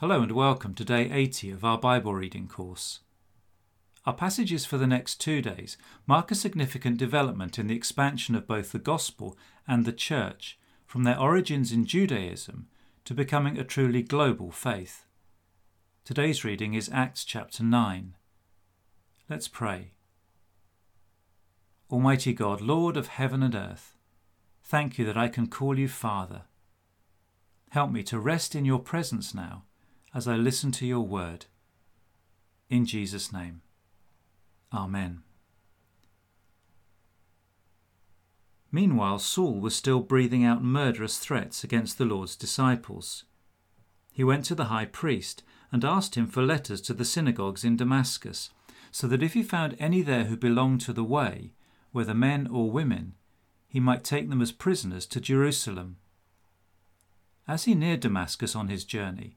Hello and welcome to day 80 of our Bible reading course. Our passages for the next two days mark a significant development in the expansion of both the Gospel and the Church from their origins in Judaism to becoming a truly global faith. Today's reading is Acts chapter 9. Let's pray. Almighty God, Lord of heaven and earth, thank you that I can call you Father. Help me to rest in your presence now as I listen to your word. In Jesus' name. Amen. Meanwhile, Saul was still breathing out murderous threats against the Lord's disciples. He went to the high priest and asked him for letters to the synagogues in Damascus, so that if he found any there who belonged to the way, whether men or women, he might take them as prisoners to Jerusalem. As he neared Damascus on his journey,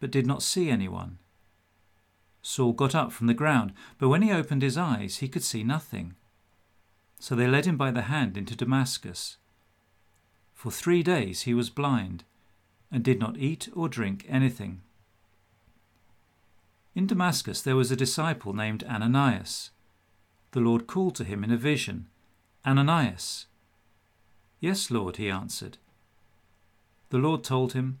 but did not see anyone. Saul got up from the ground, but when he opened his eyes, he could see nothing. So they led him by the hand into Damascus. For three days he was blind, and did not eat or drink anything. In Damascus there was a disciple named Ananias. The Lord called to him in a vision, Ananias. Yes, Lord, he answered. The Lord told him,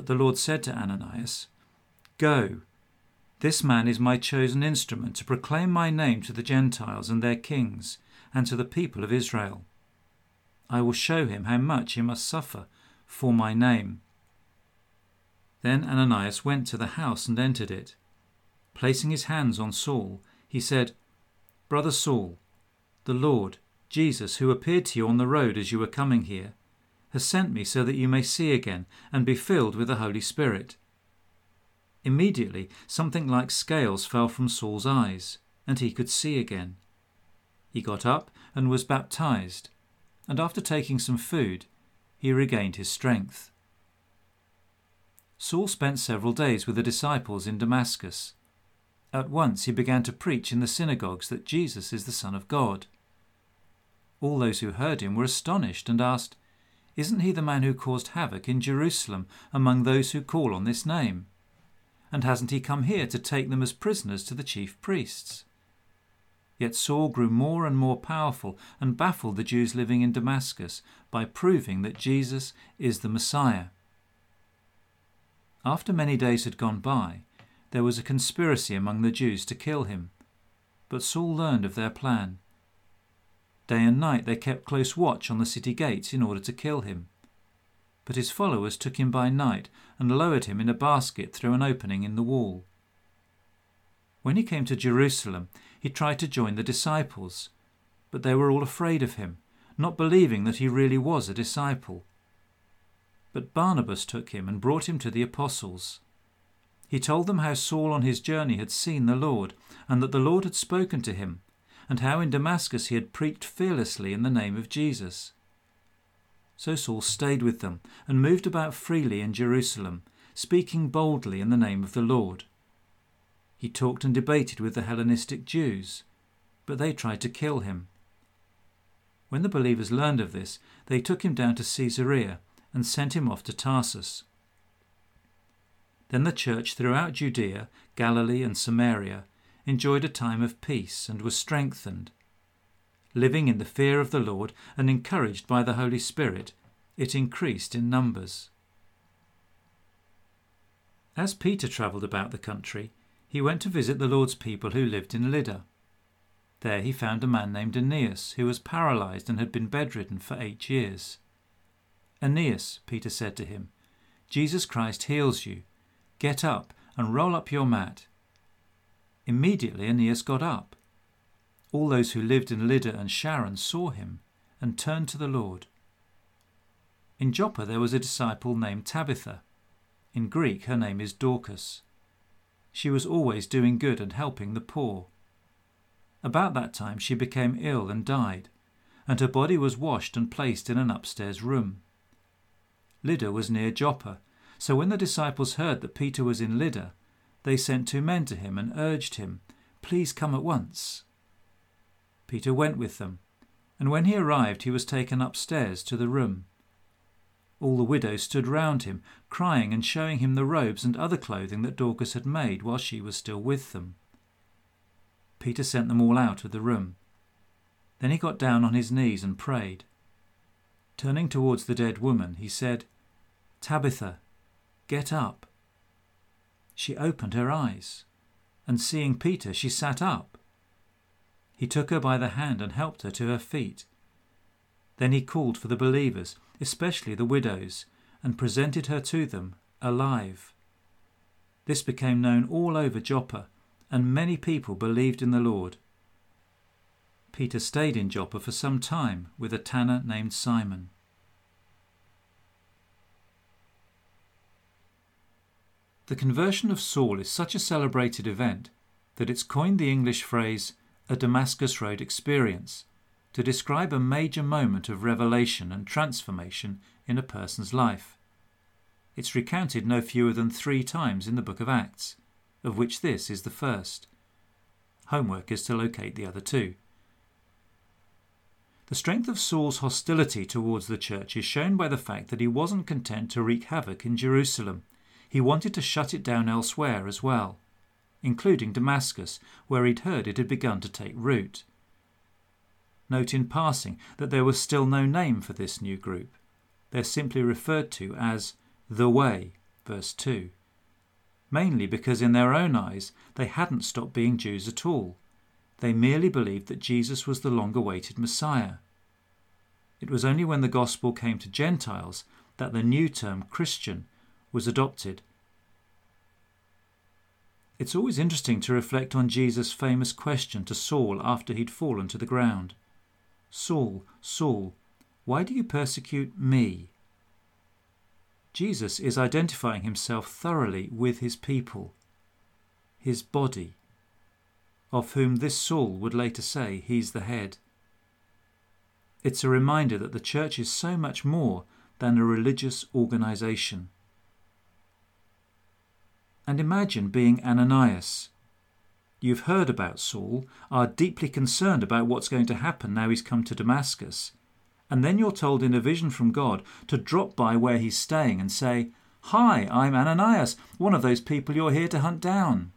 But the Lord said to Ananias, Go, this man is my chosen instrument to proclaim my name to the Gentiles and their kings, and to the people of Israel. I will show him how much he must suffer for my name. Then Ananias went to the house and entered it. Placing his hands on Saul, he said, Brother Saul, the Lord, Jesus, who appeared to you on the road as you were coming here, has sent me so that you may see again and be filled with the Holy Spirit. Immediately something like scales fell from Saul's eyes, and he could see again. He got up and was baptized, and after taking some food, he regained his strength. Saul spent several days with the disciples in Damascus. At once he began to preach in the synagogues that Jesus is the Son of God. All those who heard him were astonished and asked, isn't he the man who caused havoc in Jerusalem among those who call on this name? And hasn't he come here to take them as prisoners to the chief priests? Yet Saul grew more and more powerful and baffled the Jews living in Damascus by proving that Jesus is the Messiah. After many days had gone by, there was a conspiracy among the Jews to kill him. But Saul learned of their plan Day and night they kept close watch on the city gates in order to kill him. But his followers took him by night and lowered him in a basket through an opening in the wall. When he came to Jerusalem, he tried to join the disciples, but they were all afraid of him, not believing that he really was a disciple. But Barnabas took him and brought him to the apostles. He told them how Saul on his journey had seen the Lord, and that the Lord had spoken to him and how in Damascus he had preached fearlessly in the name of Jesus. So Saul stayed with them and moved about freely in Jerusalem, speaking boldly in the name of the Lord. He talked and debated with the Hellenistic Jews, but they tried to kill him. When the believers learned of this, they took him down to Caesarea and sent him off to Tarsus. Then the church throughout Judea, Galilee, and Samaria enjoyed a time of peace and was strengthened. Living in the fear of the Lord and encouraged by the Holy Spirit, it increased in numbers. As Peter travelled about the country, he went to visit the Lord's people who lived in Lydda. There he found a man named Aeneas who was paralyzed and had been bedridden for eight years. Aeneas, Peter said to him, Jesus Christ heals you. Get up and roll up your mat. Immediately Aeneas got up. All those who lived in Lydda and Sharon saw him and turned to the Lord. In Joppa there was a disciple named Tabitha. In Greek her name is Dorcas. She was always doing good and helping the poor. About that time she became ill and died, and her body was washed and placed in an upstairs room. Lydda was near Joppa, so when the disciples heard that Peter was in Lydda, they sent two men to him and urged him, Please come at once. Peter went with them, and when he arrived, he was taken upstairs to the room. All the widows stood round him, crying and showing him the robes and other clothing that Dorcas had made while she was still with them. Peter sent them all out of the room. Then he got down on his knees and prayed. Turning towards the dead woman, he said, Tabitha, get up. She opened her eyes, and seeing Peter, she sat up. He took her by the hand and helped her to her feet. Then he called for the believers, especially the widows, and presented her to them alive. This became known all over Joppa, and many people believed in the Lord. Peter stayed in Joppa for some time with a tanner named Simon. The conversion of Saul is such a celebrated event that it's coined the English phrase a Damascus Road experience to describe a major moment of revelation and transformation in a person's life. It's recounted no fewer than three times in the book of Acts, of which this is the first. Homework is to locate the other two. The strength of Saul's hostility towards the church is shown by the fact that he wasn't content to wreak havoc in Jerusalem. He wanted to shut it down elsewhere as well, including Damascus, where he'd heard it had begun to take root. Note in passing that there was still no name for this new group. They're simply referred to as the Way, verse 2. Mainly because in their own eyes they hadn't stopped being Jews at all. They merely believed that Jesus was the long awaited Messiah. It was only when the gospel came to Gentiles that the new term Christian was adopted. It's always interesting to reflect on Jesus' famous question to Saul after he'd fallen to the ground. Saul, Saul, why do you persecute me? Jesus is identifying himself thoroughly with his people, his body, of whom this Saul would later say he's the head. It's a reminder that the church is so much more than a religious organization. And imagine being Ananias, You've heard about Saul, are deeply concerned about what's going to happen now he's come to Damascus. And then you're told in a vision from God to drop by where he's staying and say, Hi, I'm Ananias, one of those people you're here to hunt down.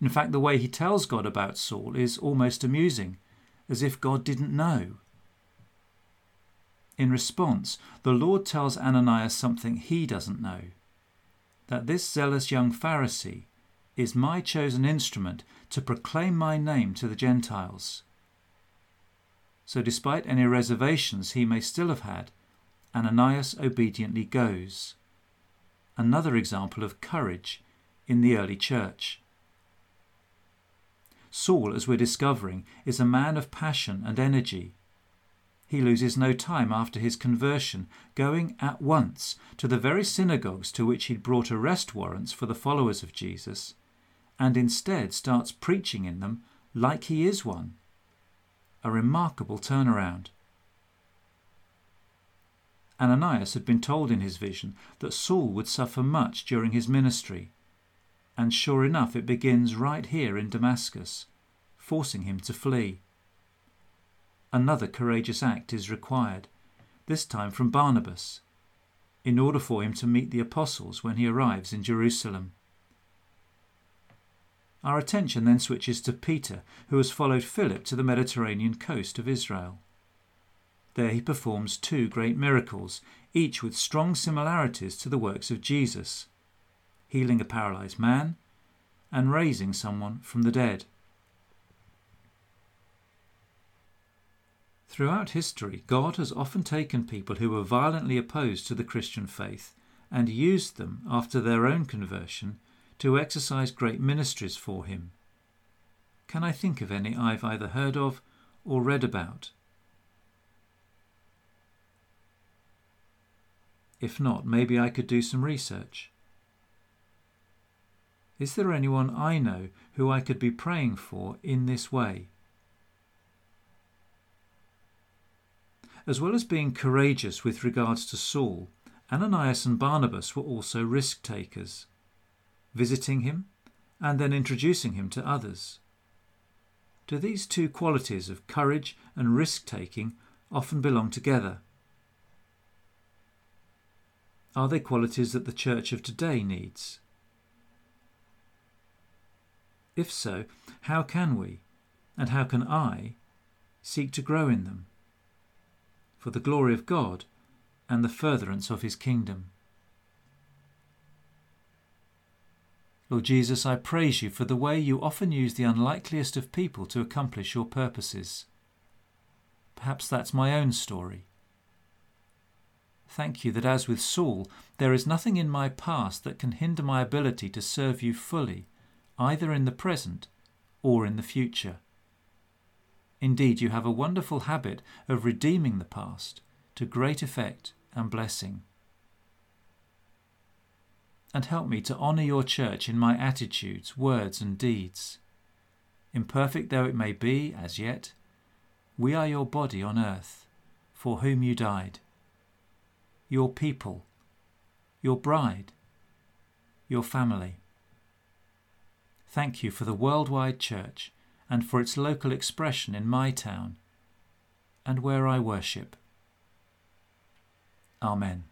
In fact, the way he tells God about Saul is almost amusing, as if God didn't know. In response, the Lord tells Ananias something he doesn't know that this zealous young Pharisee is my chosen instrument to proclaim my name to the Gentiles. So, despite any reservations he may still have had, Ananias obediently goes. Another example of courage in the early church. Saul, as we're discovering, is a man of passion and energy. He loses no time after his conversion, going at once to the very synagogues to which he'd brought arrest warrants for the followers of Jesus and instead starts preaching in them like he is one. A remarkable turnaround. Ananias had been told in his vision that Saul would suffer much during his ministry, and sure enough, it begins right here in Damascus, forcing him to flee. Another courageous act is required, this time from Barnabas, in order for him to meet the apostles when he arrives in Jerusalem. Our attention then switches to Peter, who has followed Philip to the Mediterranean coast of Israel. There he performs two great miracles, each with strong similarities to the works of Jesus healing a paralyzed man and raising someone from the dead. Throughout history, God has often taken people who were violently opposed to the Christian faith and used them after their own conversion to exercise great ministries for Him. Can I think of any I've either heard of or read about? If not, maybe I could do some research. Is there anyone I know who I could be praying for in this way? As well as being courageous with regards to Saul, Ananias and Barnabas were also risk takers, visiting him and then introducing him to others. Do these two qualities of courage and risk taking often belong together? Are they qualities that the church of today needs? If so, how can we, and how can I, seek to grow in them? For the glory of God and the furtherance of his kingdom. Lord Jesus, I praise you for the way you often use the unlikeliest of people to accomplish your purposes. Perhaps that's my own story. Thank you that, as with Saul, there is nothing in my past that can hinder my ability to serve you fully, either in the present or in the future. Indeed, you have a wonderful habit of redeeming the past to great effect and blessing. And help me to honour your church in my attitudes, words, and deeds. Imperfect though it may be as yet, we are your body on earth, for whom you died, your people, your bride, your family. Thank you for the worldwide church and for its local expression in my town and where I worship. Amen.